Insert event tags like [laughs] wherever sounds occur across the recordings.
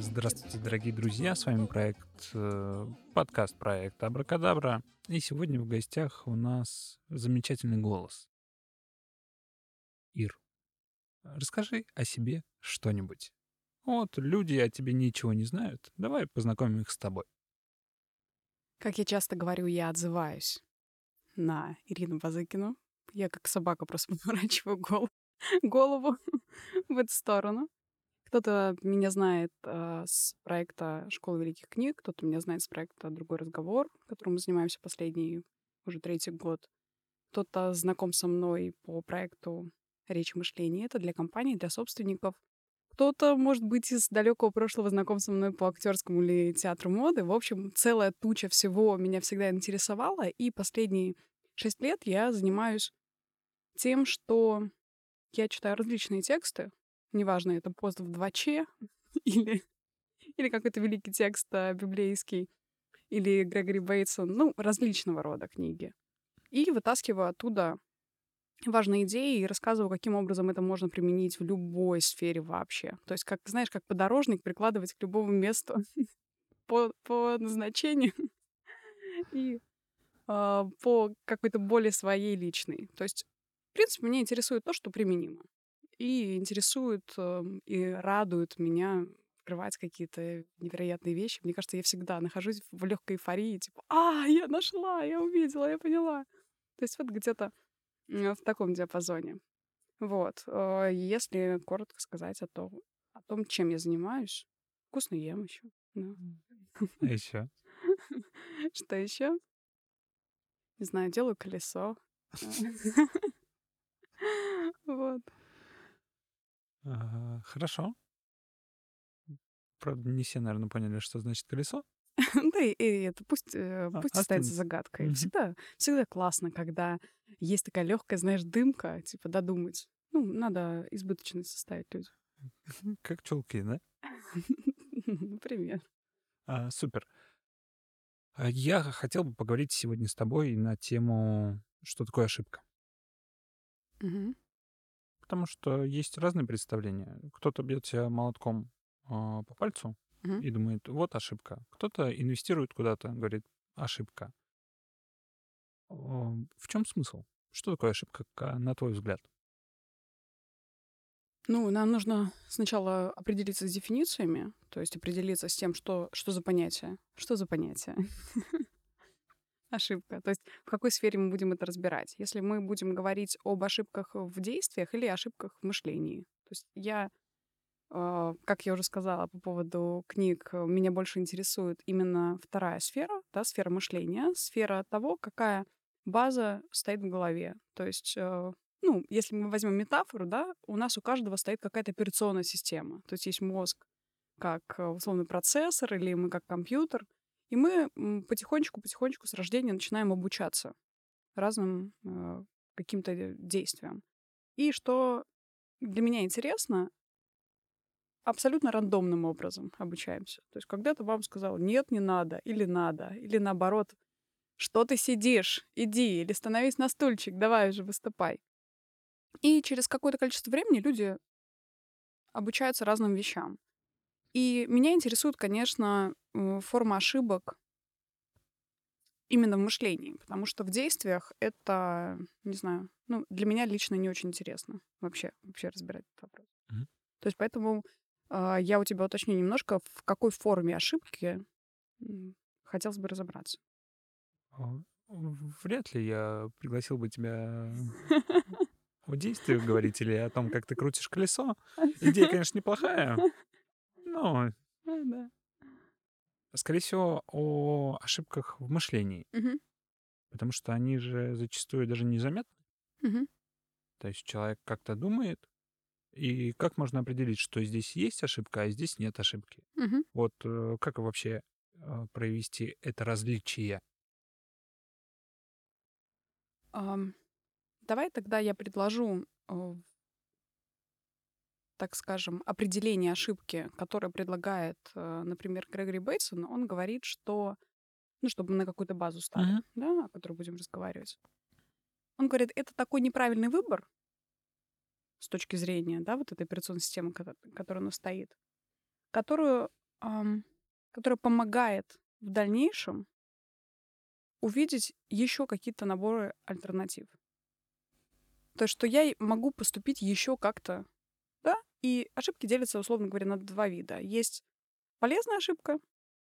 Здравствуйте, дорогие друзья! С вами проект, подкаст проект Абракадабра. И сегодня в гостях у нас замечательный голос. Ир, расскажи о себе что-нибудь. Вот, люди о тебе ничего не знают. Давай познакомим их с тобой. Как я часто говорю, я отзываюсь на Ирину Базыкину. Я как собака просто [laughs] поворачиваю гол- голову [laughs] в эту сторону. Кто-то меня знает э, с проекта «Школа великих книг», кто-то меня знает с проекта «Другой разговор», которым мы занимаемся последний уже третий год. Кто-то знаком со мной по проекту «Речь и мышление». Это для компаний, для собственников. Кто-то, может быть, из далекого прошлого знаком со мной по актерскому или театру моды. В общем, целая туча всего меня всегда интересовала. И последние шесть лет я занимаюсь тем, что я читаю различные тексты. Неважно, это пост в 2Ч [laughs] или, или какой-то великий текст а, библейский, или Грегори Бейтсон, ну, различного рода книги. И вытаскиваю оттуда важные идеи и рассказываю, каким образом это можно применить в любой сфере вообще. То есть, как, знаешь, как подорожник прикладывать к любому месту [laughs] по, по назначению [laughs] и э, по какой-то более своей личной. То есть, принципе, меня интересует то, что применимо. И интересует э, и радует меня открывать какие-то невероятные вещи. Мне кажется, я всегда нахожусь в легкой эйфории, типа, а, я нашла, я увидела, я поняла. То есть вот где-то в таком диапазоне. Вот. Э, если коротко сказать о том, о том, чем я занимаюсь, вкусно ем еще. Да. А еще? [laughs] Что еще? Не знаю, делаю колесо. [laughs] [laughs] Вот. А, Хорошо. Правда, не все, наверное, поняли, что значит колесо. [laughs] Да, и, и это пусть, э, А, пусть остается загадкой. Всегда, всегда классно, когда есть такая легкая, знаешь, дымка, типа додумать. Ну, надо избыточность составить людям. [laughs] Как чулки, да? [laughs] Например. А, Супер. А Я хотел бы поговорить сегодня с тобой на тему, что такое ошибка. Мгм. Потому что есть разные представления. Кто-то бьет себя молотком а, по пальцу Мгм. и думает, вот ошибка. Кто-то инвестирует куда-то, говорит, ошибка. А, В чем смысл? Что такое ошибка, ка- на твой взгляд? Ну, нам нужно сначала определиться с дефинициями, то есть определиться с тем, что, что за понятие. Что за понятие? [laughs] Ошибка. То есть в какой сфере мы будем это разбирать? Если мы будем говорить об ошибках в действиях или ошибках в мышлении. То есть я, э, как я уже сказала по поводу книг, меня больше интересует именно вторая сфера, да, сфера мышления, сфера того, какая база стоит в голове. То есть э, ну, если мы возьмем метафору, да, у нас у каждого стоит какая-то операционная система. То есть есть мозг как э, условный процессор или мы как компьютер. И мы потихонечку-потихонечку с рождения начинаем обучаться разным э, каким-то э, действиям. И что для меня интересно, абсолютно рандомным образом обучаемся. То есть когда-то вам сказал, нет, не надо, или надо, или наоборот, что ты сидишь, иди, или становись на стульчик, давай уже выступай. И через какое-то количество времени люди обучаются разным вещам. И меня интересует, конечно, м, форма ошибок именно в мышлении, потому что в действиях это, не знаю, ну, для меня лично не очень интересно вообще, вообще разбирать этот вопрос. Мгм. То есть поэтому а, я у тебя уточню немножко, в какой форме ошибки хотелось бы разобраться. А, Вряд ли я пригласил бы тебя [laughs] о действиях говорить или о том, как ты крутишь колесо. [laughs] Идея, конечно, неплохая, но, А, да. скорее всего, о ошибках в мышлении, Мгм. потому что они же зачастую даже незаметны. Мгм. То есть человек как-то думает, и как можно определить, что здесь есть ошибка, а здесь нет ошибки? Мгм. Вот э, как вообще э, провести это различие? Давай тогда я предложу, э, так скажем, определение ошибки, которое предлагает, э, например, Грегори Бейтсон. Он говорит, что, ну, чтобы мы на какую-то базу стали, Мгм. да, о которой будем разговаривать. Он говорит, это такой неправильный выбор с точки зрения, да, вот этой операционной системы, кото- которая у нас стоит, которую, ам, которая помогает в дальнейшем увидеть еще какие-то наборы альтернатив. То есть, что я могу поступить еще как-то, и ошибки делятся, условно говоря, на два вида. Есть полезная ошибка,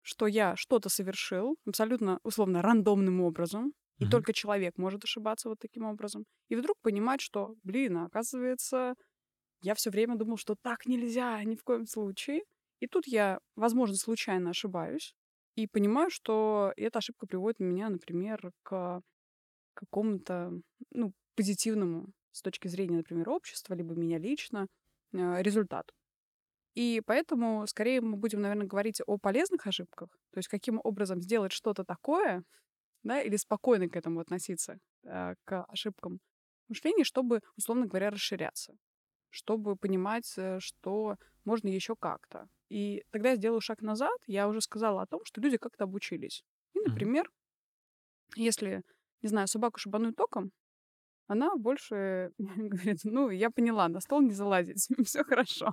что я что-то совершил абсолютно, условно, рандомным образом, и Мгм. только человек может ошибаться вот таким образом. И вдруг понимать, что, блин, а оказывается, я все время думал, что так нельзя, ни в коем случае. И тут я, возможно, случайно ошибаюсь и понимаю, что эта ошибка приводит меня, например, к какому-то, ну, позитивному с точки зрения, например, общества, либо меня лично, результату. И поэтому скорее мы будем, наверное, говорить о полезных ошибках, то есть каким образом сделать что-то такое, да, или спокойно к этому относиться, э, к ошибкам мышления, чтобы, условно говоря, расширяться, чтобы понимать, э, что можно еще как-то. И тогда я сделаю шаг назад, я уже сказала о том, что люди как-то обучились. И, например, если, не знаю, собаку шибануть током, она больше [laughs] говорит, ну, я поняла, на стол не залазить, [laughs] все хорошо.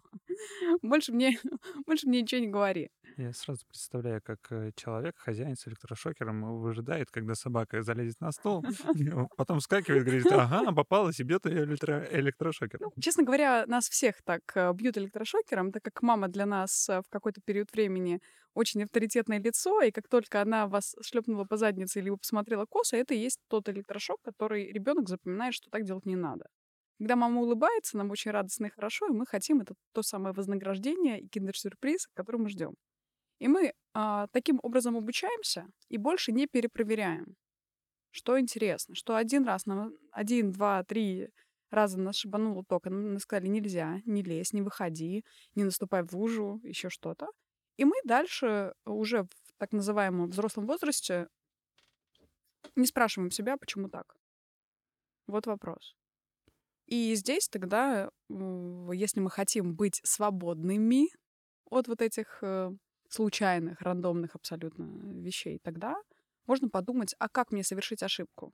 Больше мне, больше мне ничего не говори. Я сразу представляю, как э, человек, хозяин с электрошокером, э, выжидает, когда собака залезет на стол, [laughs] потом вскакивает, говорит, ага, попалась и бьет ее электро- электрошокером. Ну, честно говоря, нас всех так э, бьют электрошокером, так как мама для нас в какой-то период времени очень авторитетное лицо, и как только она вас шлепнула по заднице или посмотрела косо, это и есть тот электрошок, который ребенок запоминает, что так делать не надо. Когда мама улыбается, нам очень радостно и хорошо, и мы хотим это то самое вознаграждение и киндер-сюрприз, который мы ждем. И мы а, таким образом обучаемся и больше не перепроверяем. Что интересно, что один раз, нам, один, два, три раза нас шибануло ток, и нам сказали нельзя, не лезь, не выходи, не наступай в лужу, еще что-то. И мы дальше уже в так называемом взрослом возрасте не спрашиваем себя, почему так. Вот вопрос. И здесь тогда, если мы хотим быть свободными от вот этих э, случайных, рандомных абсолютно вещей, тогда можно подумать, а как мне совершить ошибку?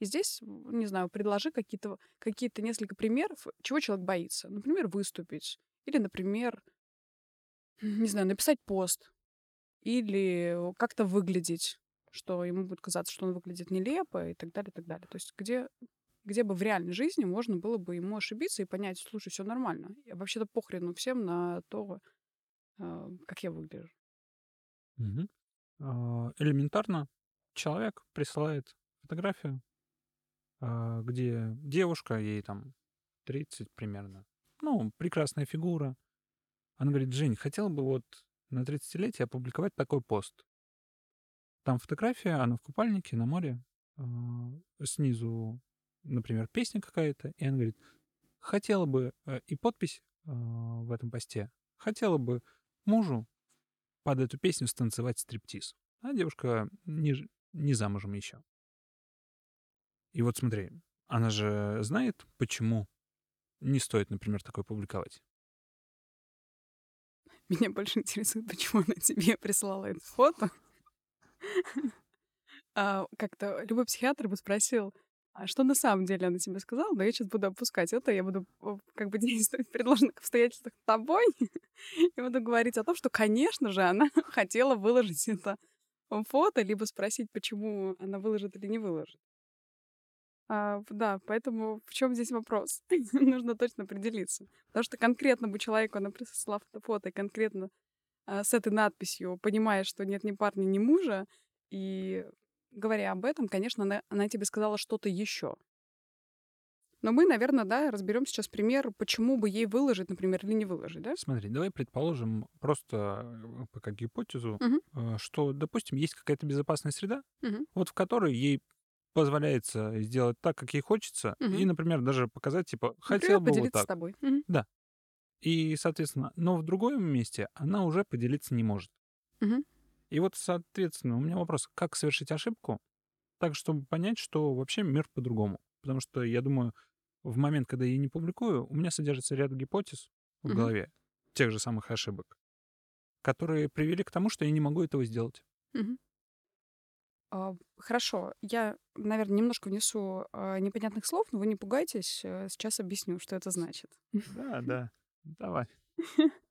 И здесь, не знаю, предложи какие-то какие несколько примеров, чего человек боится. Например, выступить. Или, например, не знаю, написать пост. Или как-то выглядеть, что ему будет казаться, что он выглядит нелепо и так далее, и так далее. То есть где, где бы в реальной жизни можно было бы ему ошибиться и понять, слушай, все нормально. Я вообще-то похрену всем на то, как я выгляжу. А, Элементарно человек присылает фотографию, а, где девушка, ей там 30 примерно. Ну, прекрасная фигура. Она говорит, Жень, хотела бы вот на 30-летие опубликовать такой пост. Там фотография, она в купальнике на море. а, Снизу, например, песня какая-то. И она говорит, хотела бы э, и подпись а, в этом посте. Хотела бы мужу под эту песню станцевать стриптиз. А девушка не, не замужем еще. И вот смотри, она же знает, почему не стоит, например, такое публиковать. Меня больше интересует, почему она тебе прислала это фото. [laughs] А, Как-то любой психиатр бы спросил, а что на самом деле она тебе сказала? Но я сейчас буду опускать это, я буду как бы [laughs] действовать в [laughs] предложенных обстоятельствах тобой [laughs] и буду говорить о том, что, конечно же, она хотела выложить это фото, либо спросить, почему она выложит или не выложит. А, да, поэтому в чем здесь вопрос? Нужно точно определиться. Потому что конкретно бы человеку она прислала фото, и конкретно а, с этой надписью, понимая, что нет ни парня, ни мужа, и говоря об этом, конечно, она, она тебе сказала что-то еще. Но мы, наверное, да, разберем сейчас пример, почему бы ей выложить, например, или не выложить, да? Смотри, давай предположим просто э, как гипотезу, э, что, допустим, есть какая-то безопасная среда, Мгм. вот в которой ей позволяется сделать так, как ей хочется, и, Мгм. например, даже показать, типа, Например, хотел бы вот поделиться с так. тобой. Мгм. И, соответственно, но в другом месте она уже поделиться не может. Мгм. И вот, соответственно, у меня вопрос, как совершить ошибку так, чтобы понять, что вообще мир по-другому. Потому что, я думаю, в момент, когда я не публикую, у меня содержится ряд гипотез в голове, тех же самых ошибок, которые привели к тому, что я не могу этого сделать. А, хорошо, я, наверное, немножко внесу а, непонятных слов, но вы не пугайтесь, э, сейчас объясню, что это значит. Да, да, давай. [laughs]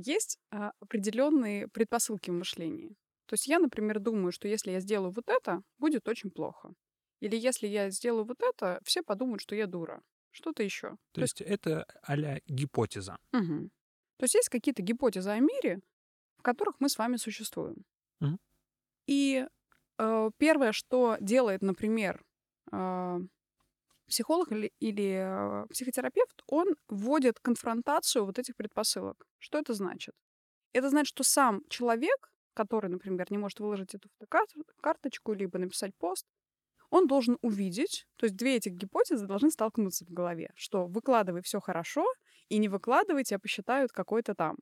Есть а, определенные предпосылки в мышлении. То есть я, например, думаю, что если я сделаю вот это, будет очень плохо. Или если я сделаю вот это, все подумают, что я дура. Что-то еще. То, есть это а гипотеза. Мгм. То есть есть какие-то гипотезы о мире, в которых мы с вами существуем. Мгм. И э, первое, что делает, например, э, психолог или, или э, психотерапевт, он вводит конфронтацию вот этих предпосылок. Что это значит? Это значит, что сам человек, который, например, не может выложить эту карточку, либо написать пост, он должен увидеть, то есть две этих гипотезы должны столкнуться в голове, что выкладывай все хорошо, и не выкладывай, тебя посчитают какой-то там.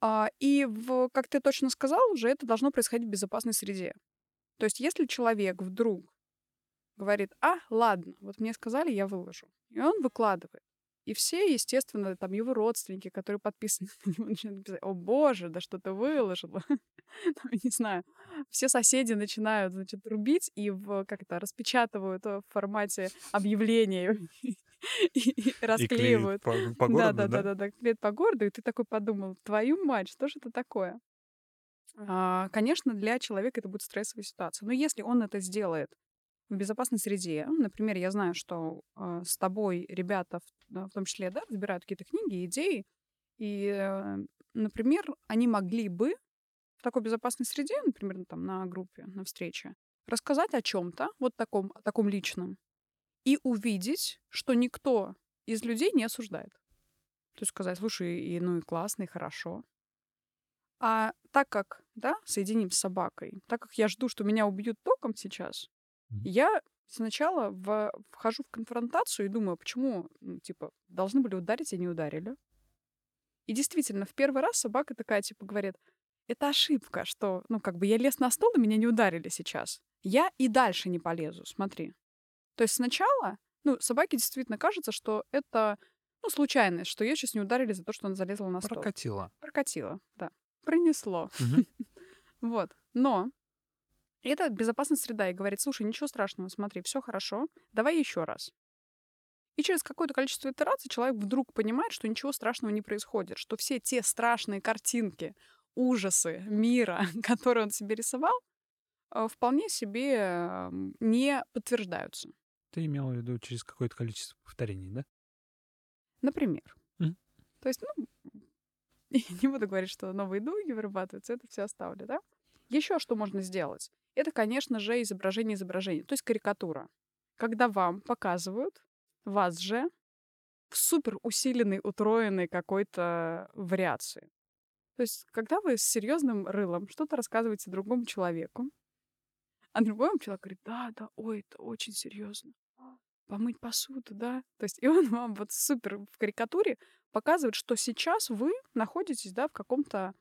А, и, в, как ты точно сказал уже, это должно происходить в безопасной среде. То есть если человек вдруг говорит, а, ладно, вот мне сказали, я выложу. И он выкладывает. И все, естественно, там его родственники, которые подписаны [laughs] на него, начинают писать, о боже, да что ты выложила. [laughs] Там, не знаю. Все соседи начинают, значит, рубить и в, как это, распечатывают в формате объявления [laughs] и расклеивают. по, по городу, да, да, да, да, клеят по городу, и ты такой подумал, твою мать, что же это такое? А, конечно, для человека это будет стрессовая ситуация. Но если он это сделает в безопасной среде. Например, я знаю, что э, с тобой ребята, в, в том числе, да, разбирают какие-то книги, идеи, и, э, например, они могли бы в такой безопасной среде, например, там на группе, на встрече, рассказать о чем-то, вот таком, о таком личном, и увидеть, что никто из людей не осуждает. То есть сказать, слушай, и, ну и классно, и хорошо. А так как, да, соединим с собакой, так как я жду, что меня убьют током сейчас, я сначала в, вхожу в конфронтацию и думаю, почему, ну, типа, должны были ударить, а не ударили. И действительно, в первый раз собака такая, типа, говорит, это ошибка, что, ну, как бы я лез на стол, и меня не ударили сейчас. Я и дальше не полезу, смотри. То есть сначала, ну, собаке действительно кажется, что это, ну, случайность, что ее сейчас не ударили за то, что она залезла на стол. Прокатило. Прокатило, да. Пронесло. [laughs] Вот. Но это безопасная среда и говорит, слушай, ничего страшного, смотри, все хорошо, давай еще раз. И через какое-то количество итераций человек вдруг понимает, что ничего страшного не происходит, что все те страшные картинки, ужасы мира, [laughs] которые он себе рисовал, э, вполне себе не подтверждаются. Ты имела в виду через какое-то количество повторений, да? Например. Мгм. То есть, ну, [laughs] не буду говорить, что новые дуги вырабатываются, это все оставлю, да? Еще что можно сделать? Это, конечно же, изображение изображения, то есть карикатура. Когда вам показывают вас же в супер усиленной, утроенной какой-то вариации. То есть, когда вы с серьезным рылом что-то рассказываете другому человеку, а другой вам человек говорит, да, да, ой, это очень серьезно. Помыть посуду, да. То есть, и он вам вот супер в карикатуре показывает, что сейчас вы находитесь, да, в каком-то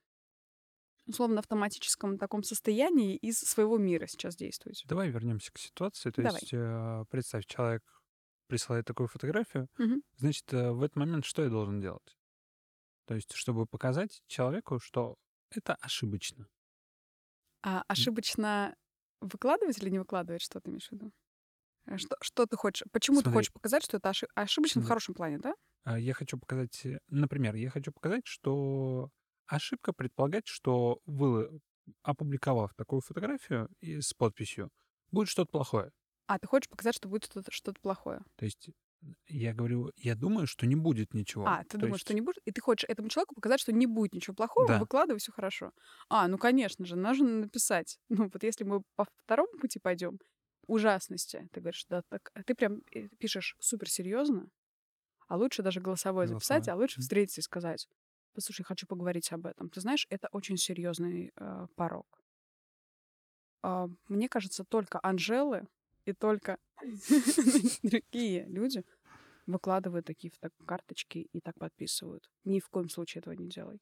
условно автоматическом таком состоянии из своего мира сейчас действуете. Давай вернемся к ситуации. То Давай. есть, э, представь, человек присылает такую фотографию, Мгм. значит, э, в этот момент что я должен делать? То есть, чтобы показать человеку, что это ошибочно. А ошибочно выкладывать или не выкладывать, что ты имеешь в виду? Э, Что, что ты хочешь? Почему ты Смотри. хочешь показать, что это оши- ошибочно в Смотри. хорошем плане, да? А Я хочу показать, например, я хочу показать, что ошибка предполагать, что вы, опубликовав такую фотографию и с подписью, будет что-то плохое. А ты хочешь показать, что будет что-то, что-то плохое? То есть я говорю, я думаю, что не будет ничего. А, ты То думаешь, есть что не будет? И ты хочешь этому человеку показать, что не будет ничего плохого, Да. выкладывай все хорошо. А, ну конечно же, нужно написать. [laughs] Ну вот если мы по второму пути пойдем, ужасности, ты говоришь, да, так, а ты прям э, пишешь супер серьезно, а лучше даже голосовое записать, а лучше встретиться и сказать, послушай, хочу поговорить об этом. Ты знаешь, это очень серьезный э, порог. А, мне кажется, только Анжелы и только [laughs] другие люди выкладывают такие карточки и так подписывают. Ни в коем случае этого не делай.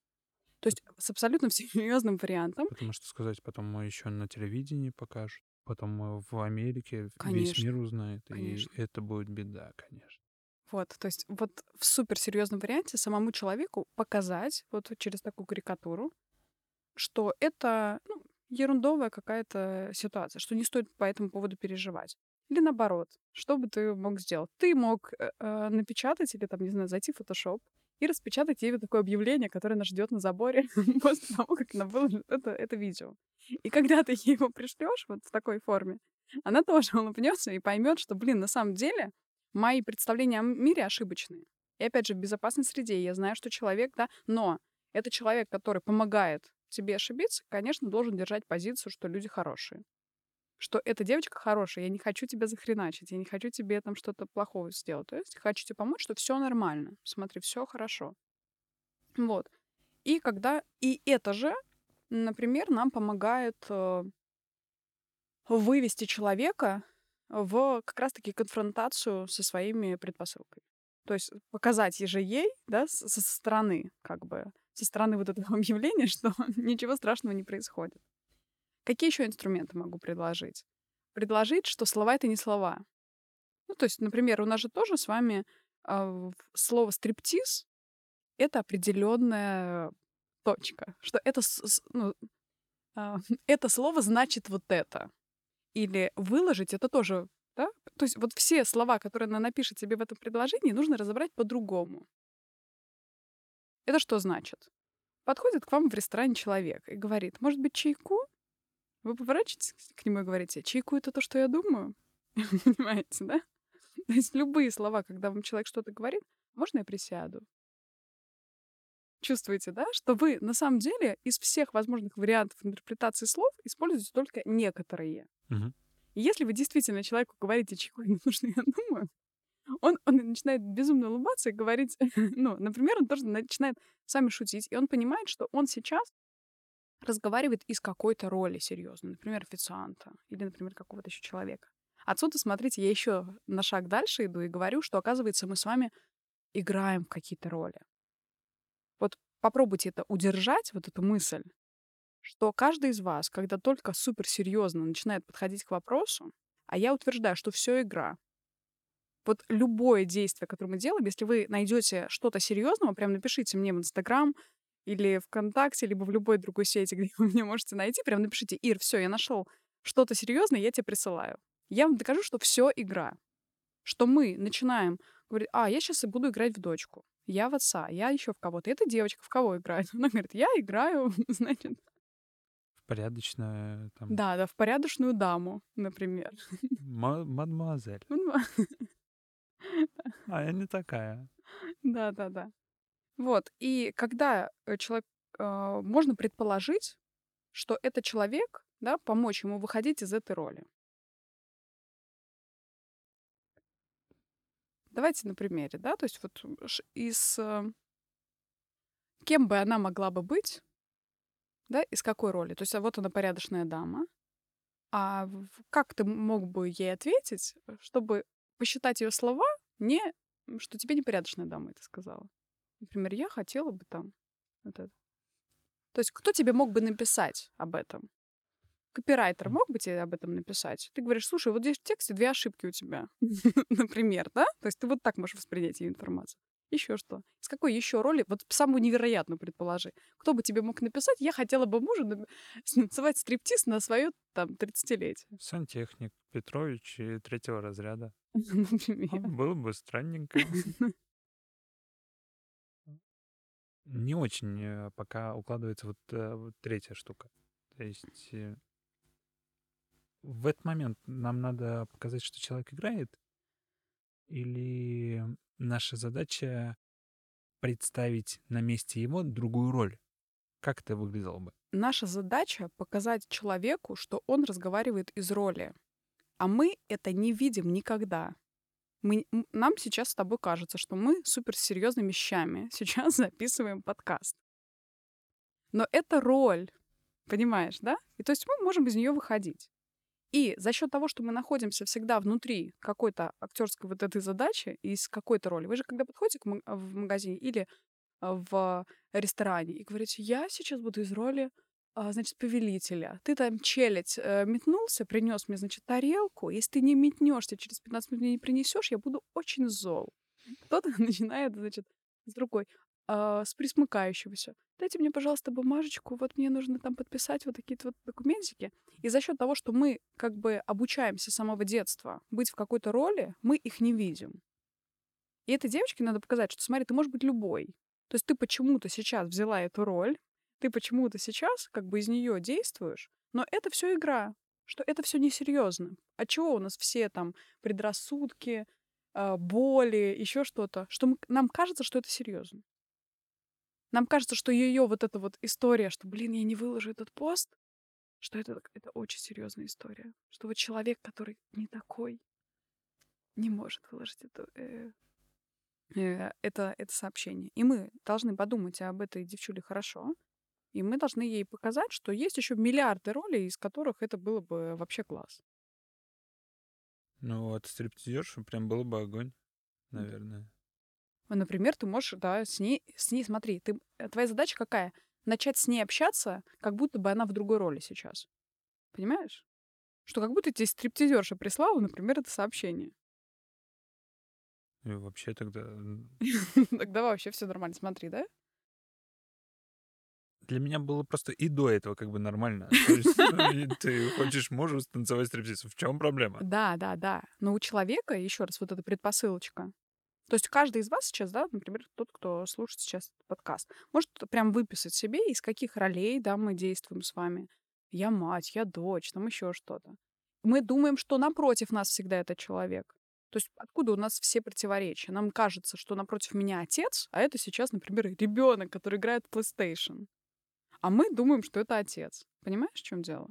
То есть с абсолютно [laughs] серьезным вариантом. Потому что сказать потом мы еще на телевидении покажут, потом мы в Америке весь Конечно. мир узнает, Конечно. и это будет беда, конечно. Вот, то есть вот в суперсерьезном варианте самому человеку показать вот через такую карикатуру, что это, ну, ерундовая какая-то ситуация, что не стоит по этому поводу переживать. Или наоборот, что бы ты мог сделать? Ты мог э, э, напечатать или там, не знаю, зайти в Photoshop и распечатать ей такое объявление, которое нас ждет на заборе [laughs] после того, как она выложит это, это видео. И когда ты ей [laughs] его пришлешь вот в такой форме, она тоже улыбнется и поймет, что, блин, на самом деле мои представления о мире ошибочные. И опять же, в безопасной среде я знаю, что человек, да, но это человек, который помогает тебе ошибиться, конечно, должен держать позицию, что люди хорошие. Что эта девочка хорошая, я не хочу тебя захреначить, я не хочу тебе там что-то плохого сделать. То есть хочу тебе помочь, что все нормально. Смотри, все хорошо. Вот. И когда... И это же, например, нам помогает э, вывести человека в как раз-таки конфронтацию со своими предпосылками. То есть показать же ей, да, со стороны, как бы, со стороны вот этого [laughs] объявления, что [laughs] ничего страшного не происходит. Какие еще инструменты могу предложить? Предложить, что слова — это не слова. Ну, то есть, например, у нас же тоже с вами э, слово «стриптиз» — это определенная точка, что это, ну, э, [laughs] это слово значит вот это. Или выложить — это тоже да? То есть вот все слова, которые она напишет себе в этом предложении, нужно разобрать по-другому. Это что значит? Подходит к вам в ресторане человек и говорит, может быть, чайку? Вы поворачиваетесь к нему и говорите, чайку — это то, что я думаю? [laughs] Понимаете, да? То есть любые слова, когда вам человек что-то говорит, можно я присяду? Чувствуете, да, что вы на самом деле из всех возможных вариантов интерпретации слов используете только некоторые. Мгм. И если вы действительно человеку говорите, чего ему нужно, [laughs] я думаю, он, он начинает безумно улыбаться и говорить, [laughs] ну, например, он тоже начинает с вами шутить, и он понимает, что он сейчас разговаривает из какой-то роли серьезной, например, официанта или, например, какого-то еще человека. Отсюда, смотрите, я еще на шаг дальше иду и говорю, что, оказывается, мы с вами играем в какие-то роли. Вот попробуйте это удержать, вот эту мысль, что каждый из вас, когда только суперсерьезно начинает подходить к вопросу, а я утверждаю, что все игра. Вот любое действие, которое мы делаем, если вы найдете что-то серьезного, прям напишите мне в Инстаграм или ВКонтакте, либо в любой другой сети, [laughs] где вы меня можете найти, прям напишите, Ир, все, я нашел что-то серьезное, я тебе присылаю. Я вам докажу, что все игра. Что мы начинаем говорить, а, я сейчас и буду играть в дочку. Я в отца, я еще в кого-то. Эта девочка в кого играет? [laughs] Она говорит, я играю, [laughs] значит, порядочная там... Да, да, в порядочную даму, например. [laughs] Мадемуазель. [laughs] А я не такая. Да, да, да. Вот. И когда э, человек... Э, можно предположить, что это человек, да, помочь ему выходить из этой роли. Давайте на примере, да, то есть вот из... Э, кем бы она могла бы быть, да, из какой роли? То есть, а вот она порядочная дама. А как ты мог бы ей ответить, чтобы посчитать ее слова не, что тебе непорядочная дама это сказала? Например, я хотела бы там вот это. То есть, кто тебе мог бы написать об этом? Копирайтер мог бы тебе об этом написать? Ты говоришь, слушай, вот здесь в тексте две ошибки у тебя, [laughs] например, да? То есть ты вот так можешь воспринять ее информацию. Еще что? С какой еще роли? Вот самую невероятную предположи. Кто бы тебе мог написать, я хотела бы мужа называть стриптиз на свое там 30-летие. Сантехник Петрович и третьего разряда. [laughs] Было бы странненько. Не очень э, пока укладывается вот, э, вот третья штука. То есть э, в этот момент нам надо показать, что человек играет, или наша задача представить на месте его другую роль. Как это выглядело бы? Наша задача показать человеку, что он разговаривает из роли. А мы это не видим никогда. Мы, нам сейчас с тобой кажется, что мы суперсерьезными вещами [laughs] сейчас записываем подкаст. Но это роль, понимаешь, да? И то есть мы можем из нее выходить. И за счет того, что мы находимся всегда внутри какой-то актерской вот этой задачи, из какой-то роли, вы же когда подходите в магазине или а, в ресторане и говорите, я сейчас буду из роли а, значит, повелителя. Ты там челядь э, метнулся, принес мне, значит, тарелку. Если ты не метнешься, через 15 минут не принесешь, я буду очень зол. Кто-то [laughs] начинает, значит, с другой. Э, с присмыкающегося. Дайте мне, пожалуйста, бумажечку, вот мне нужно там подписать вот такие вот документики. И за счет того, что мы как бы обучаемся с самого детства быть в какой-то роли, мы их не видим. И этой девочке надо показать, что смотри, ты можешь быть любой. То есть ты почему-то сейчас взяла эту роль, ты почему-то сейчас как бы из нее действуешь, но это все игра, что это все несерьезно. От чего у нас все там предрассудки, а, боли, еще что-то, что мы, нам кажется, что это серьезно. Нам кажется, что ее вот эта вот история, что, блин, я не выложу этот пост, что это, это очень серьезная история. Что вот человек, который не такой, не может выложить эту, э, э, это, это сообщение. И мы должны подумать об этой девчуле хорошо, и мы должны ей показать, что есть еще миллиарды ролей, из которых это было бы вообще класс. Ну вот, стриптизерша прям было бы огонь, наверное. Например, ты можешь, да, с ней, с ней, смотри, ты, э, твоя задача какая? Начать с ней общаться, как будто бы она в другой роли сейчас. Понимаешь? Что как будто тебе стриптизерша прислала, например, это сообщение. И вообще тогда... [laughs] Тогда вообще все нормально. Смотри, да? Для меня было просто и до этого как бы нормально. То [laughs] есть, ну, ты хочешь, можешь танцевать стриптиз. В чем проблема? Да, да, да. Но у человека, еще раз, вот эта предпосылочка. То есть каждый из вас сейчас, да, например, тот, кто слушает сейчас этот подкаст, может прям выписать себе, из каких ролей, да, мы действуем с вами. Я мать, я дочь, там еще что-то. Мы думаем, что напротив нас всегда этот человек. То есть откуда у нас все противоречия? Нам кажется, что напротив меня отец, а это сейчас, например, ребенок, который играет в PlayStation. А мы думаем, что это отец. Понимаешь, в чем дело?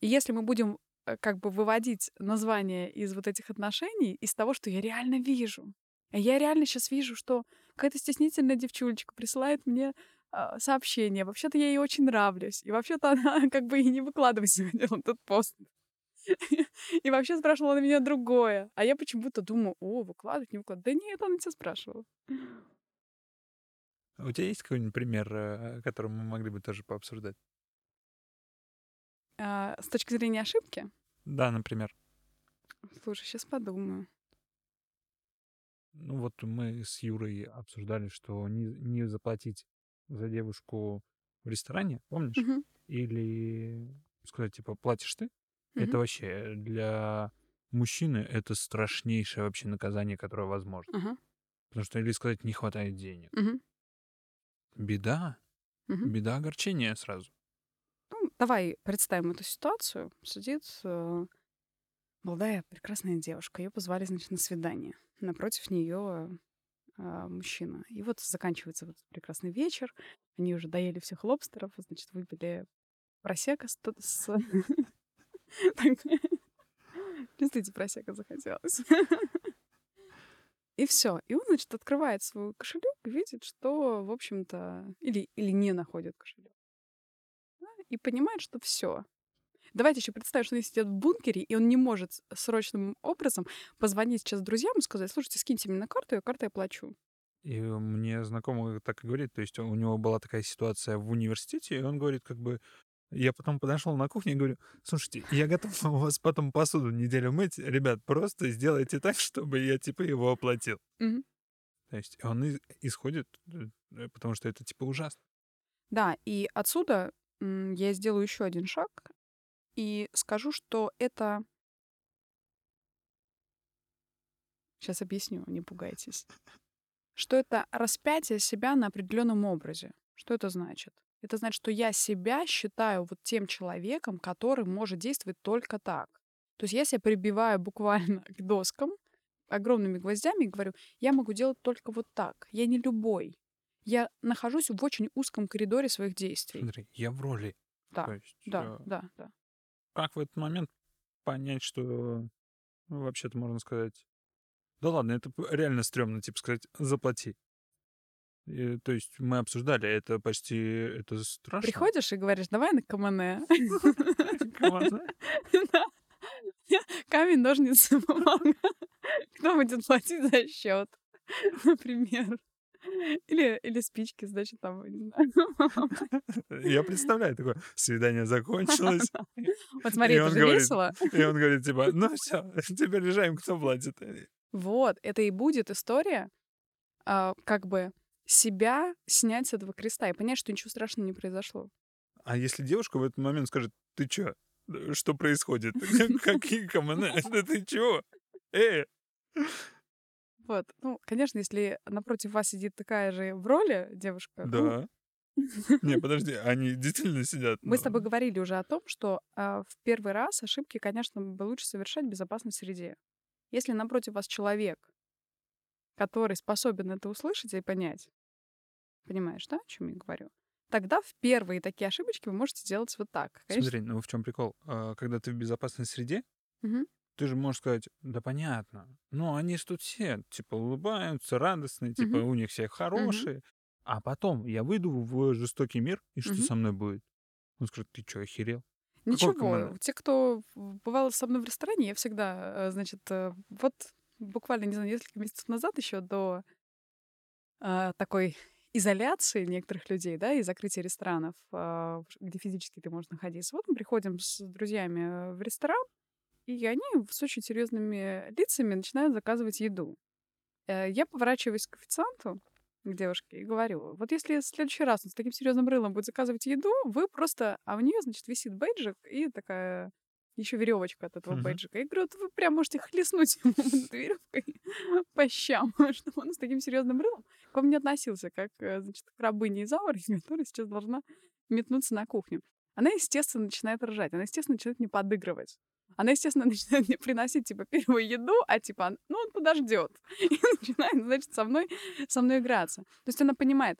И если мы будем как бы выводить название из вот этих отношений, из того, что я реально вижу. Я реально сейчас вижу, что какая-то стеснительная девчулечка присылает мне э, сообщение. Вообще-то я ей очень нравлюсь. И вообще-то она [laughs] как бы и не выкладывает сегодня этот пост. [laughs] И вообще спрашивала на меня другое. А я почему-то думаю, о, выкладывать, не выкладывать. Да нет, она тебя спрашивала. У тебя есть какой-нибудь пример, э, который мы могли бы тоже пообсуждать? А, с точки зрения ошибки? Да, например. Слушай, сейчас подумаю. Ну вот мы с Юрой обсуждали, что не, не заплатить за девушку в ресторане, помнишь? Мгм. Или сказать, типа, платишь ты? Это Мгм. вообще для мужчины это страшнейшее вообще наказание, которое возможно. Ага. Потому что или сказать, не хватает денег. Мгм. Беда. Мгм. Беда, огорчение сразу. Ну, давай представим эту ситуацию. Сидит э, молодая прекрасная девушка. Ее позвали, значит, на свидание. Напротив нее мужчина. И вот заканчивается вот прекрасный вечер. Они уже доели всех лобстеров, значит, выпили просека с... с... Чувствуете, просека захотелось. И все. И он, значит, открывает свой кошелек и видит, что, в общем-то, или, или не находит кошелек. И понимает, что все. Давайте еще представим, что он сидит в бункере, и он не может с- срочным образом позвонить сейчас друзьям и сказать, слушайте, скиньте мне на карту, я карту я плачу. И мне знакомый так и говорит, то есть у него была такая ситуация в университете, и он говорит, как бы, я потом подошел на кухню и говорю, слушайте, я готов [laughs] у вас потом посуду неделю мыть, ребят, просто сделайте так, чтобы я, типа, его оплатил. Мгм. То есть он исходит, э, потому что это, типа, ужасно. Да, и отсюда я сделаю еще один шаг и скажу, что это... Сейчас объясню, не пугайтесь. Что это распятие себя на определенном образе. Что это значит? Это значит, что я себя считаю вот тем человеком, который может действовать только так. То есть я себя прибиваю буквально [laughs] к доскам огромными гвоздями и говорю, я могу делать только вот так. Я не любой. Я нахожусь в очень узком коридоре своих действий. Смотри, я в роли. Да, То есть, да, э, да, да. как в этот момент понять, что, ну, вообще-то можно сказать, да ладно, это реально стрёмно, типа сказать, заплати. И, то есть мы обсуждали, это почти, это страшно. Приходишь и говоришь, давай на. [laughs] [laughs] Да. Камень, ножницы, бумага. Кто будет платить за счет, [laughs] например? [laughs] Или, или спички, значит, там, не знаю. Я представляю, такое, свидание закончилось, [laughs] Вот смотри, это же говорит, весело. и он говорит, типа, ну все, [laughs] теперь решаем, кто платит. Вот, это и будет история а, как бы себя снять с этого креста и понять, что ничего страшного не произошло. А если девушка в этот момент скажет, ты чё? Что происходит? Какие команды? Ты чё? Э! Вот. Ну, конечно, если напротив вас сидит такая же в роли девушка. ну, Да. [laughs] Не, подожди, они действительно сидят. Мы с тобой говорили уже о том, что а, в первый раз ошибки, конечно, бы лучше совершать в безопасной среде. Если напротив вас человек, который способен это услышать и понять, понимаешь, да, о чем я говорю? Тогда в первые такие ошибочки вы можете делать вот так. Конечно, Смотри, ну в чем прикол? А, Когда ты в безопасной среде, Мгм. Ты же можешь сказать, да понятно, ну они же тут все, типа, улыбаются, радостные, типа, Мгм. у них все хорошие. А потом я выйду в жестокий мир, и что Мгм. со мной будет? Он скажет, ты что, охерел? Ничего, те, кто бывал со мной в ресторане, я всегда, э, значит, э, вот буквально, не знаю, несколько месяцев назад еще до а, такой изоляции некоторых людей, да, и закрытия ресторанов, в- где физически ты можешь находиться. Вот мы приходим с друзьями э, в ресторан, и они с очень серьезными лицами начинают заказывать еду. Э, Я поворачиваюсь к официанту, к девушке, и говорю, вот если в следующий раз он с таким серьезным рылом будет заказывать еду, вы просто... А у нее, значит, висит бейджик и такая еще веревочка от этого бейджика. Я говорю, вот вы прям можете хлестнуть ему [laughs] веревкой по щам, [laughs] чтобы он с таким серьезным рылом к вам не относился, как, э, значит, к рабыне из Ауры, [laughs] которая сейчас должна метнуться на кухню. Она, естественно, начинает ржать. Она, естественно, начинает мне подыгрывать. Она, естественно, [laughs] начинает мне приносить, типа, первую еду, а, типа, ну, он подождет. [laughs] И начинает, значит, со мной, со мной играться. То есть она понимает,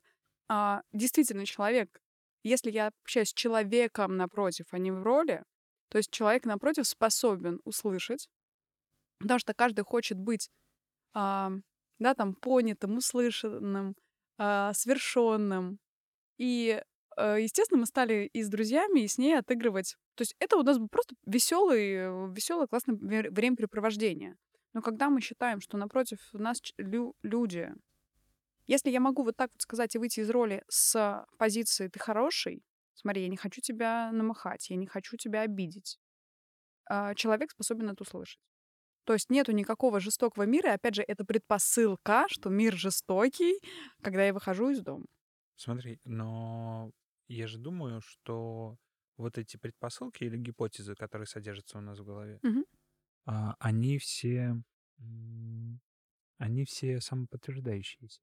а, действительно, человек, если я общаюсь с человеком напротив, а не в роли, то есть человек напротив способен услышать, потому что каждый хочет быть, а, да, там, понятым, услышанным, а, свершенным. И, естественно, мы стали и с друзьями, и с ней отыгрывать. То есть это у нас был просто веселый, веселое, классное времяпрепровождение. Но когда мы считаем, что напротив нас лю- люди, если я могу вот так вот сказать и выйти из роли с позиции «ты хороший», смотри, я не хочу тебя намахать, я не хочу тебя обидеть, а, человек способен это услышать. То есть нету никакого жестокого мира, и опять же, это предпосылка, что мир жестокий, когда я выхожу из дома. Смотри, но я же думаю, что вот эти предпосылки или гипотезы, которые содержатся у нас в голове, а, они все, они все самоподтверждающиеся.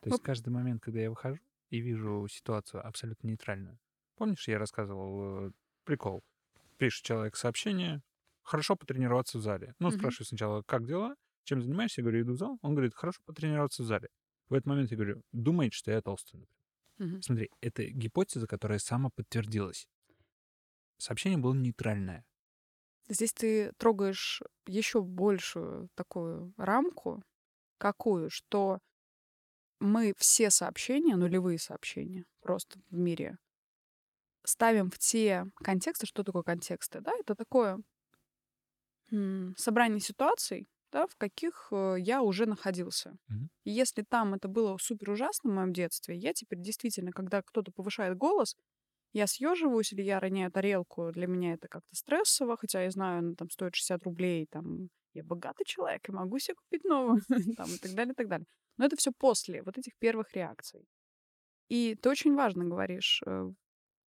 То Ну есть каждый момент, когда я выхожу и вижу ситуацию абсолютно нейтральную. Помнишь, я рассказывал э, прикол? Пишет человек сообщение, хорошо потренироваться в зале. Ну, Мгм. спрашиваю сначала, как дела, чем занимаешься? Я говорю, иду в зал. Он говорит, хорошо потренироваться в зале. В этот момент я говорю, думает, что я толстый, например. Мгм. Смотри, это гипотеза, которая самоподтвердилась. Сообщение было нейтральное. Здесь ты трогаешь еще большую такую рамку, какую, что мы все сообщения, нулевые сообщения просто в мире, ставим в те контексты. Что такое контексты? Да, это такое собрание ситуаций, да, в каких э, я уже находился. Мгм. И если там это было супер ужасно в моем детстве, я теперь действительно, когда кто-то повышает голос, я съеживаюсь или я роняю тарелку, для меня это как-то стрессово, хотя я знаю, она там стоит 60 рублей, там, я богатый человек и могу себе купить новую, [laughs] там, и так далее, и так далее. Но это все после вот этих первых реакций. И ты очень важно говоришь, э,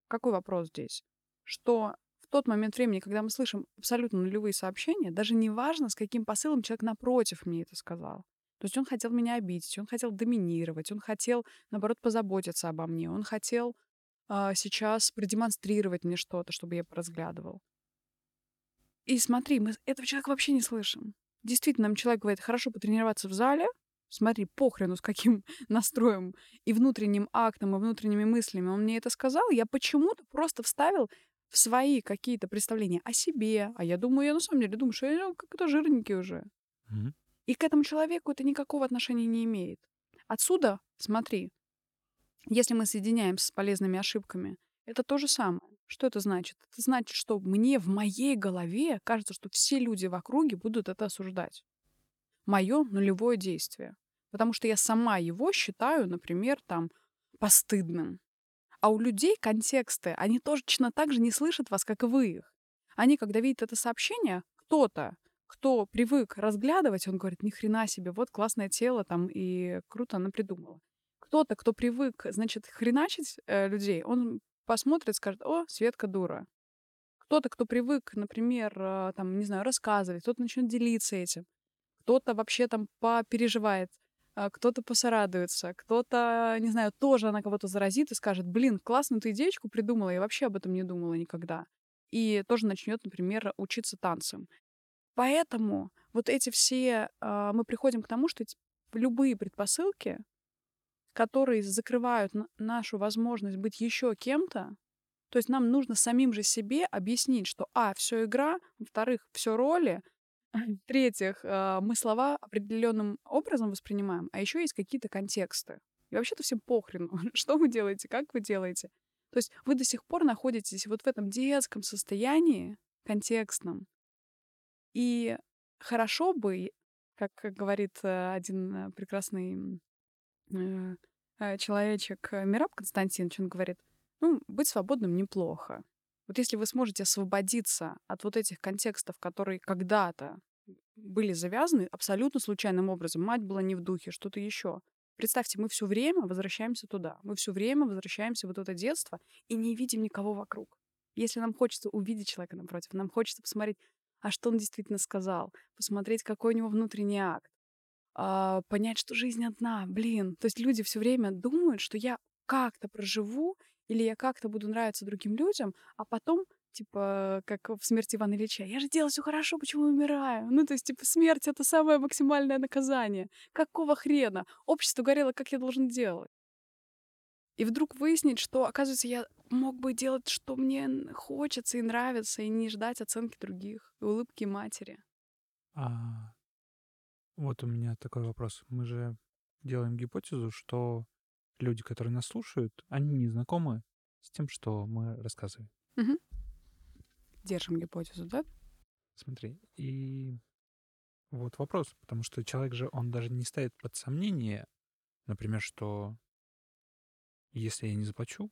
какой вопрос здесь, что тот момент времени, когда мы слышим абсолютно нулевые сообщения, даже не важно, с каким посылом человек напротив мне это сказал. То есть он хотел меня обидеть, он хотел доминировать, он хотел, наоборот, позаботиться обо мне, он хотел а, сейчас продемонстрировать мне что-то, чтобы я поразглядывал. И смотри, мы этого человека вообще не слышим. Действительно, нам человек говорит, хорошо потренироваться в зале, смотри, похрену с каким [laughs] настроем и внутренним актом, и внутренними мыслями он мне это сказал, я почему-то просто вставил в свои какие-то представления о себе. А я думаю, я на самом деле думаю, что я как-то жирненький уже. Мгм. И к этому человеку это никакого отношения не имеет. Отсюда, смотри, если мы соединяем с полезными ошибками, это то же самое. Что это значит? Это значит, что мне в моей голове кажется, что все люди в округе будут это осуждать. Мое нулевое действие. Потому что я сама его считаю, например, там, постыдным. А у людей контексты, они точно так же не слышат вас, как и вы их. Они, когда видят это сообщение, кто-то, кто привык разглядывать, он говорит, ни хрена себе, вот классное тело там и круто она придумала. Кто-то, кто привык, значит, хреначить э, людей, он посмотрит, скажет, о, Светка дура. Кто-то, кто привык, например, э, там, не знаю, рассказывать, кто-то начнет делиться этим, кто-то вообще там попереживает, кто-то посорадуется, кто-то, не знаю, тоже она кого-то заразит и скажет, блин, классную ты идеечку придумала, я вообще об этом не думала никогда. И тоже начнет, например, учиться танцам. Поэтому вот эти все, э, мы приходим к тому, что любые предпосылки, которые закрывают нашу возможность быть еще кем-то, то есть нам нужно самим же себе объяснить, что, а, все игра, во-вторых, все роли, [laughs] в-третьих, э, мы слова определенным образом воспринимаем, а еще есть какие-то контексты. И вообще-то всем похрену, [laughs] что вы делаете, как вы делаете. То есть вы до сих пор находитесь вот в этом детском состоянии, контекстном. И хорошо бы, как говорит э, один э, прекрасный человечек Мираб Константинович, он говорит, ну, быть свободным неплохо. Вот если вы сможете освободиться от вот этих контекстов, которые когда-то были завязаны абсолютно случайным образом, мать была не в духе, что-то еще. Представьте, мы все время возвращаемся туда. Мы все время возвращаемся в вот это детство и не видим никого вокруг. Если нам хочется увидеть человека напротив, нам хочется посмотреть, а что он действительно сказал, посмотреть, какой у него внутренний акт, а, понять, что жизнь одна, блин. То есть люди все время думают, что я как-то проживу или я как-то буду нравиться другим людям, а потом типа, как в смерти Ивана Ильича. Я же делаю все хорошо, почему умираю? Ну, то есть, типа, смерть — это самое максимальное наказание. Какого хрена? Общество говорило, как я должен делать. И вдруг выяснить, что, оказывается, я мог бы делать, что мне хочется и нравится, и не ждать оценки других, и улыбки матери. А вот у меня такой вопрос. Мы же делаем гипотезу, что люди, которые нас слушают, они не знакомы с тем, что мы рассказываем. Угу. Держим гипотезу, да? Смотри, и вот вопрос, потому что человек же, он даже не ставит под сомнение, например, что если я не заплачу,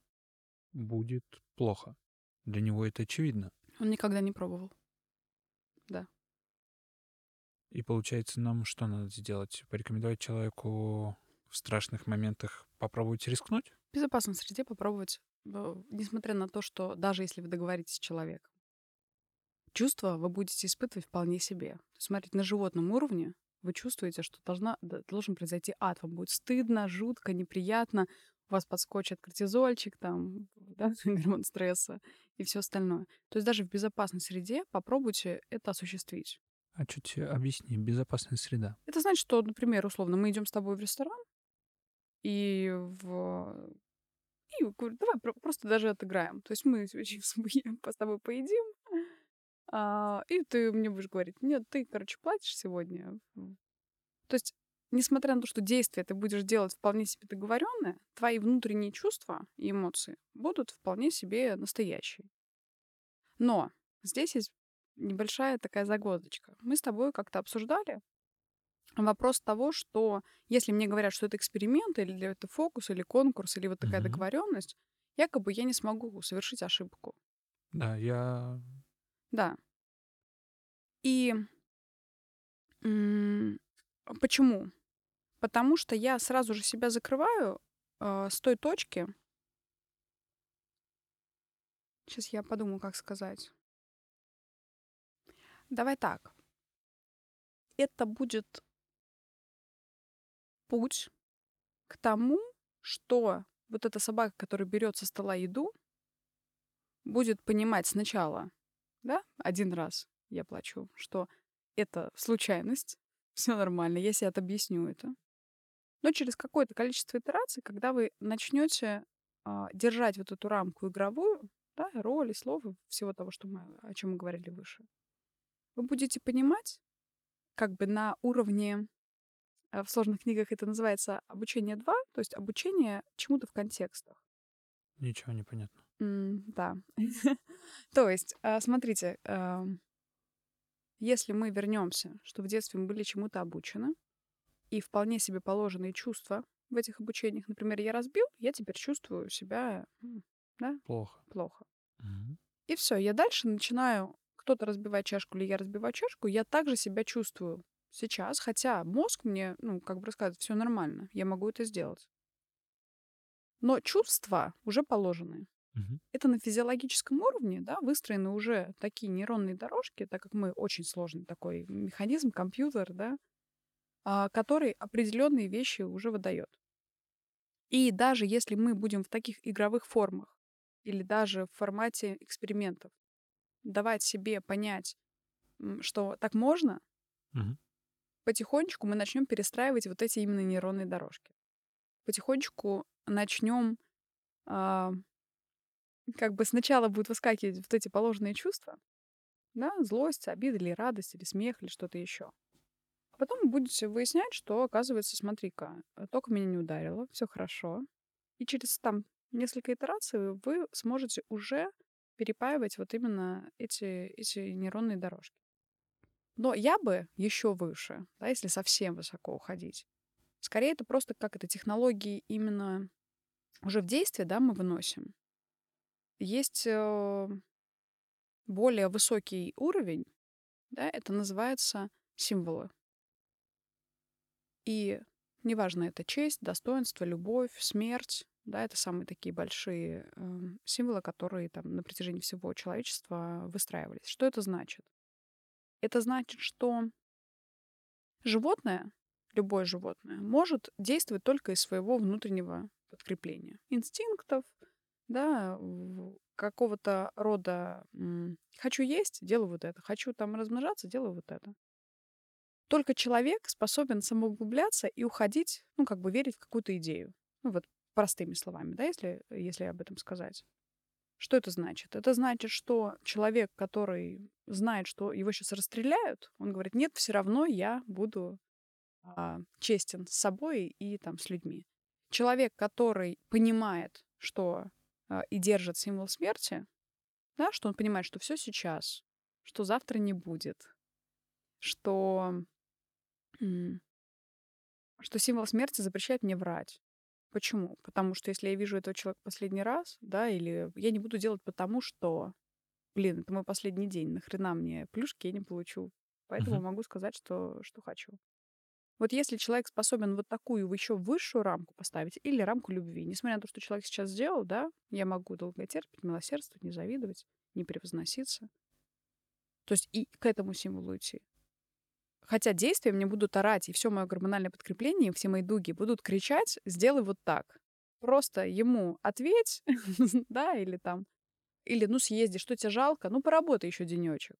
будет плохо. Для него это очевидно. Он никогда не пробовал. Да. И получается, нам что надо сделать? Порекомендовать человеку в страшных моментах попробовать рискнуть? В безопасной среде попробовать, несмотря на то, что даже если вы договоритесь с человеком, чувства вы будете испытывать вполне себе. Смотрите, на животном уровне вы чувствуете, что должна, должен произойти ад. Вам будет стыдно, жутко, неприятно. У вас подскочит кортизольчик, там, [laughs] да, гормон стресса и все остальное. То есть даже в безопасной среде попробуйте это осуществить. А чуть объясни, безопасная среда. Это значит, что, например, условно, мы идем с тобой в ресторан, и в... И говорю, давай просто даже отыграем. То есть мы [laughs] с тобой поедим, а, и ты мне будешь говорить, нет, ты, короче, платишь сегодня. То есть, несмотря на то, что действия ты будешь делать вполне себе договоренное, твои внутренние чувства и эмоции будут вполне себе настоящие. Но здесь есть небольшая такая загвоздочка. Мы с тобой как-то обсуждали вопрос того, что если мне говорят, что это эксперимент, или это фокус, или конкурс, или вот такая mm-hmm. договоренность, якобы я не смогу совершить ошибку. Да, я... Да. И почему? Потому что я сразу же себя закрываю э, с той точки. Сейчас я подумаю, как сказать. Давай так. Это будет путь к тому, что вот эта собака, которая берет со стола еду, будет понимать сначала, да, один раз я плачу, что это случайность, [laughs] все нормально, я себе объясню это. Но через какое-то количество итераций, когда вы начнете а, держать вот эту рамку игровую, да, роли, слова, всего того, что мы, о чем мы говорили выше, вы будете понимать, как бы на уровне в сложных книгах это называется обучение 2, то есть обучение чему-то в контекстах. Ничего не понятно. Mm, да. [laughs] то есть, э, смотрите, если мы вернемся, что в детстве мы были чему-то обучены, и вполне себе положенные чувства в этих обучениях, например, я разбил, я теперь чувствую себя, да? Плохо. Плохо. Угу. И все, я дальше начинаю кто-то разбивает чашку или я разбиваю чашку, я также себя чувствую сейчас, хотя мозг мне, ну, как бы рассказывает, все нормально, я могу это сделать. Но чувства уже положены. Мгм. Это на физиологическом уровне, да, выстроены уже такие нейронные дорожки, так как мы очень сложный такой механизм, компьютер, да, а, который определенные вещи уже выдает. И даже если мы будем в таких игровых формах или даже в формате экспериментов давать себе понять, что так можно, Мгм. Потихонечку мы начнем перестраивать вот эти именно нейронные дорожки. Потихонечку начнем а, как бы сначала будут выскакивать вот эти положенные чувства, да, злость, обида или радость, или смех, или что-то еще. А потом будете выяснять, что, оказывается, смотри-ка, э, только меня не ударило, все хорошо. И через там несколько итераций вы сможете уже перепаивать вот именно эти, эти нейронные дорожки. Но я бы еще выше, да, если совсем высоко уходить. Скорее, это просто как это технологии именно уже в действие, да, мы выносим. Есть э, более высокий уровень, да, это называется символы. И неважно, это честь, достоинство, любовь, смерть, да, это самые такие большие э, символы, которые там на протяжении всего человечества выстраивались. Что это значит? Это значит, что животное, любое животное, может действовать только из своего внутреннего подкрепления, инстинктов, да, какого-то рода хочу есть, делаю вот это, хочу там размножаться, делаю вот это. Только человек способен самоуглубляться и уходить, ну, как бы верить в какую-то идею. Ну, вот простыми словами, да, если, если об этом сказать. Что это значит? Это значит, что человек, который знает, что его сейчас расстреляют, он говорит, нет, все равно я буду а, честен с собой и там с людьми. Человек, который понимает, что а, и держит символ смерти, да, что он понимает, что все сейчас, что завтра не будет, что, что символ смерти запрещает мне врать. Почему? Потому что если я вижу этого человека последний раз, да, или я не буду делать потому, что, блин, это мой последний день, нахрена мне плюшки я не получу. Поэтому Мгм. могу сказать, что, что хочу. Вот если человек способен вот такую еще высшую рамку поставить или рамку любви, несмотря на то, что человек сейчас сделал, да, я могу долго терпеть, милосердствовать, не завидовать, не превозноситься. То есть и к этому символу идти. Хотя действия мне будут орать, и все мое гормональное подкрепление, и все мои дуги будут кричать, сделай вот так. Просто ему ответь, [laughs] да, или там, или ну съезди, что тебе жалко, ну поработай еще денечек.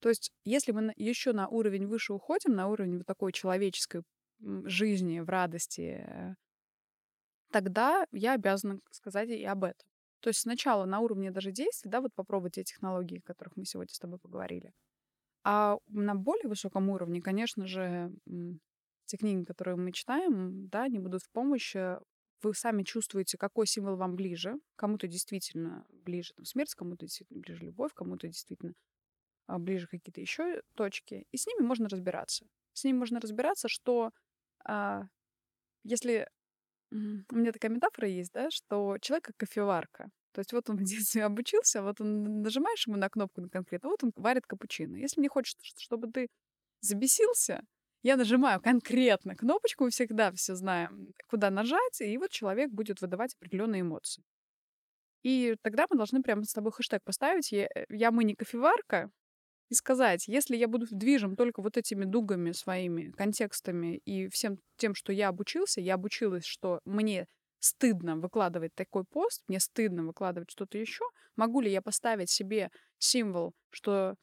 То есть, если мы еще на уровень выше уходим, на уровень вот такой человеческой жизни, в радости, э, тогда я обязана сказать и об этом. То есть сначала на уровне даже действий, да, вот попробовать те технологии, о которых мы сегодня с тобой поговорили. А на более высоком уровне, конечно же, те книги, которые мы читаем, да, они будут в помощь. Вы сами чувствуете, какой символ вам ближе. Кому-то действительно ближе там, смерть, кому-то действительно ближе любовь, кому-то действительно а, ближе какие-то еще точки, и с ними можно разбираться. С ними можно разбираться, что а, если... У меня такая метафора есть, да, что человек как кофеварка. То есть вот он [laughs] в детстве обучился, вот он нажимаешь ему на кнопку на конкретно, вот он варит капучино. Если мне хочется, ш- чтобы ты забесился, я нажимаю конкретно кнопочку, мы всегда все знаем, куда нажать, и вот человек будет выдавать определенные эмоции. И тогда мы должны прямо с тобой хэштег поставить «Я, я мы не кофеварка», и сказать, если я буду движим только вот этими дугами своими, контекстами и всем тем, что я обучился, я обучилась, что мне стыдно выкладывать такой пост, мне стыдно выкладывать что-то еще, могу ли я поставить себе символ, что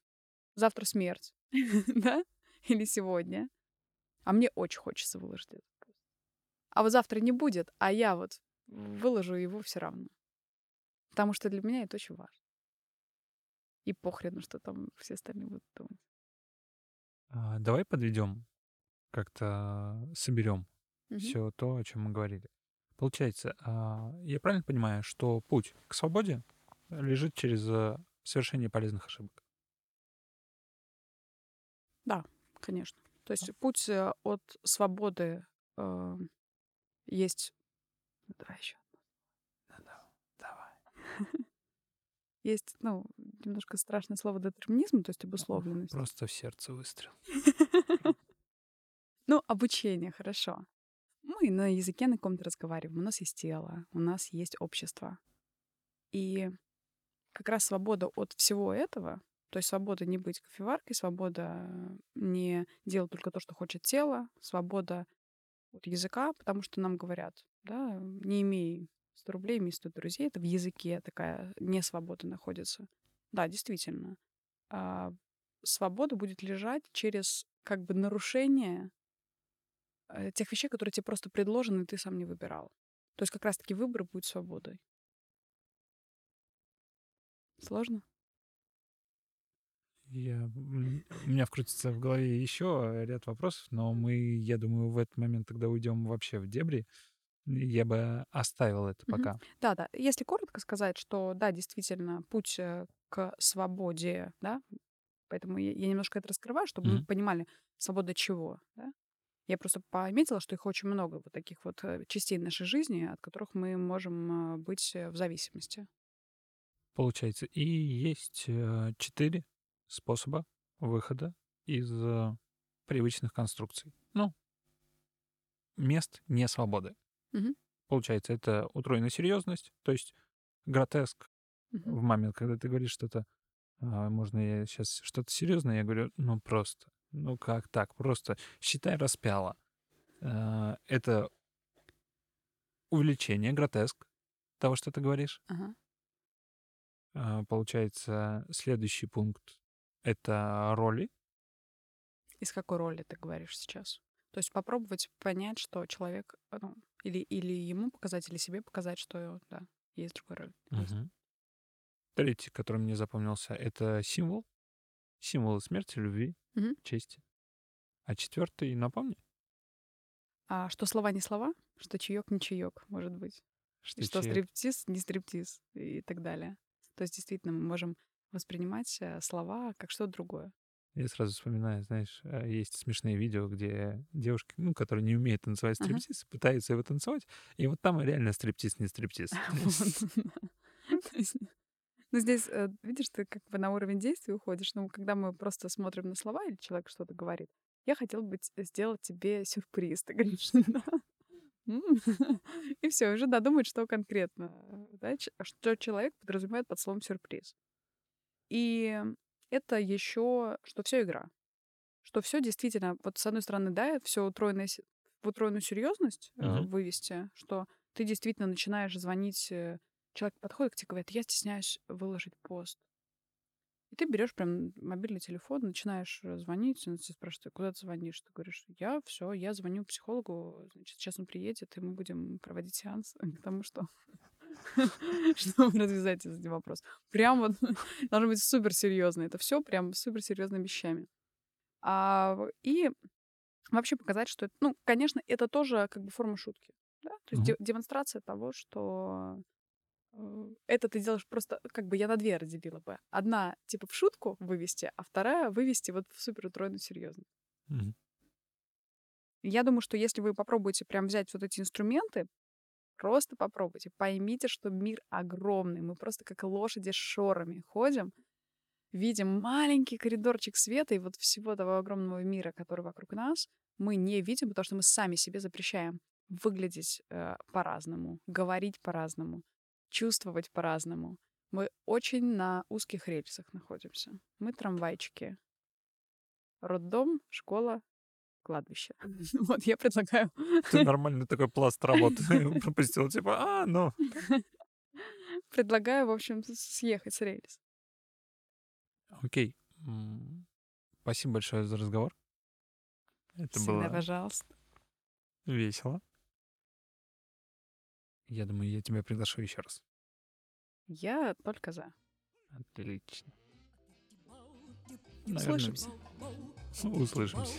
завтра смерть, [laughs] да, или сегодня, а мне очень хочется выложить этот пост. А вот завтра не будет, а я вот выложу его все равно. Потому что для меня это очень важно. И похрену, что там все остальные будут думать. А, Давай подведем, как-то соберем Мгм. все то, о чем мы говорили. Получается, а, я правильно понимаю, что путь к свободе лежит через э, совершение полезных ошибок? Да, конечно. То есть путь э, от свободы э, есть... Давай еще. [laughs] Давай. есть, ну, немножко страшное слово детерминизм, то есть обусловленность. Просто в сердце выстрел. [laughs] Ну, обучение, хорошо. Мы на языке на каком-то разговариваем. У нас есть тело, у нас есть общество. И как раз свобода от всего этого, то есть свобода не быть кофеваркой, свобода не делать только то, что хочет тело, свобода от языка, потому что нам говорят, да, не имей 100 рублей, имей 100 друзей, это в языке такая несвобода находится. Да, действительно. А свобода будет лежать через как бы нарушение э, тех вещей, которые тебе просто предложены, и ты сам не выбирал. То есть как раз-таки выбор будет свободой. Сложно? Я, у меня вкрутится в голове еще ряд вопросов, но мы, я думаю, в этот момент тогда уйдем вообще в дебри. Я бы оставил это пока. Да, да. Если коротко сказать, что да, действительно, путь э, к свободе, да, поэтому я, я немножко это раскрываю, чтобы мы понимали, свобода чего, да. Я просто пометила, что их очень много, вот таких вот э, частей нашей жизни, от которых мы можем э, быть в зависимости. Получается, и есть четыре способа выхода из привычных конструкций. Ну, мест не свободы. Мгм. Получается, это утроенная серьезность, то есть гротеск. Мгм. В момент, когда ты говоришь что-то, а, можно я сейчас что-то серьезное, я говорю, ну просто, ну как так, просто считай распяло. А, Это увеличение, гротеск того, что ты говоришь. Ага. А, Получается, следующий пункт — это роли. Из какой роли ты говоришь сейчас? То есть попробовать понять, что человек, э, ну, или, или ему показать, или себе показать, что, да, есть другая роль. Мгм. Третий, который мне запомнился, это символ. Символы смерти, любви, Мгм. чести. А четвертый, напомни, А что слова не слова, что чаек не чаек, может быть. что, И что стриптиз не стриптиз и так далее. То есть действительно мы можем воспринимать э, слова как что-то другое. Я сразу вспоминаю, знаешь, э, есть смешные видео, где девушки, ну, которые не умеют танцевать стриптиз, пытаются его танцевать, и вот там реально стриптиз, не стриптиз. [laughs] [laughs] Ну, здесь, э, видишь, ты как бы на уровень действия уходишь. Ну, когда мы просто смотрим на слова или человек что-то говорит, я хотел бы сделать тебе сюрприз. Ты говоришь, [laughs] да. И все, уже додумать, что конкретно, да, ч- что человек подразумевает под словом сюрприз. И это еще, что все игра. Что все действительно, вот с одной стороны, да, все утроенное, в утроенную серьезность э, Мгм. вывести, что ты действительно начинаешь звонить, э, человек подходит к тебе, говорит, я стесняюсь выложить пост. И ты берешь прям мобильный телефон, начинаешь э, звонить, он тебя спрашивает, куда ты звонишь? Ты говоришь, я все, я звоню психологу, значит, сейчас он приедет, и мы будем проводить сеанс, [laughs] потому что [laughs] чтобы развязать этот вопрос. Прям вот [laughs] должно быть супер серьезно. Это все прям супер серьезными вещами. А, и вообще показать, что это, ну, конечно, это тоже как бы форма шутки. Да? То есть де- демонстрация того, что э, это ты делаешь просто, как бы я на две разделила бы. Одна, типа, в шутку вывести, а вторая вывести вот в супер утроенную серьезно. Мгм. Я думаю, что если вы попробуете прям взять вот эти инструменты, просто попробуйте, поймите, что мир огромный. Мы просто как лошади с шорами ходим, видим маленький коридорчик света и вот всего того огромного мира, который вокруг нас, мы не видим, потому что мы сами себе запрещаем выглядеть э, по-разному, говорить по-разному, чувствовать по-разному. Мы очень на узких рельсах находимся. Мы трамвайчики. Роддом, школа, кладбище. [laughs] Вот я предлагаю. Ты нормальный такой пласт работы [laughs] пропустил. Типа, а, ну. [laughs] Предлагаю, в общем, съехать с рельс. Окей. Спасибо большое за разговор. Это Всегда, было пожалуйста. весело. Я думаю, я тебя приглашу еще раз. Я только за. Отлично. Услышимся. Услышимся.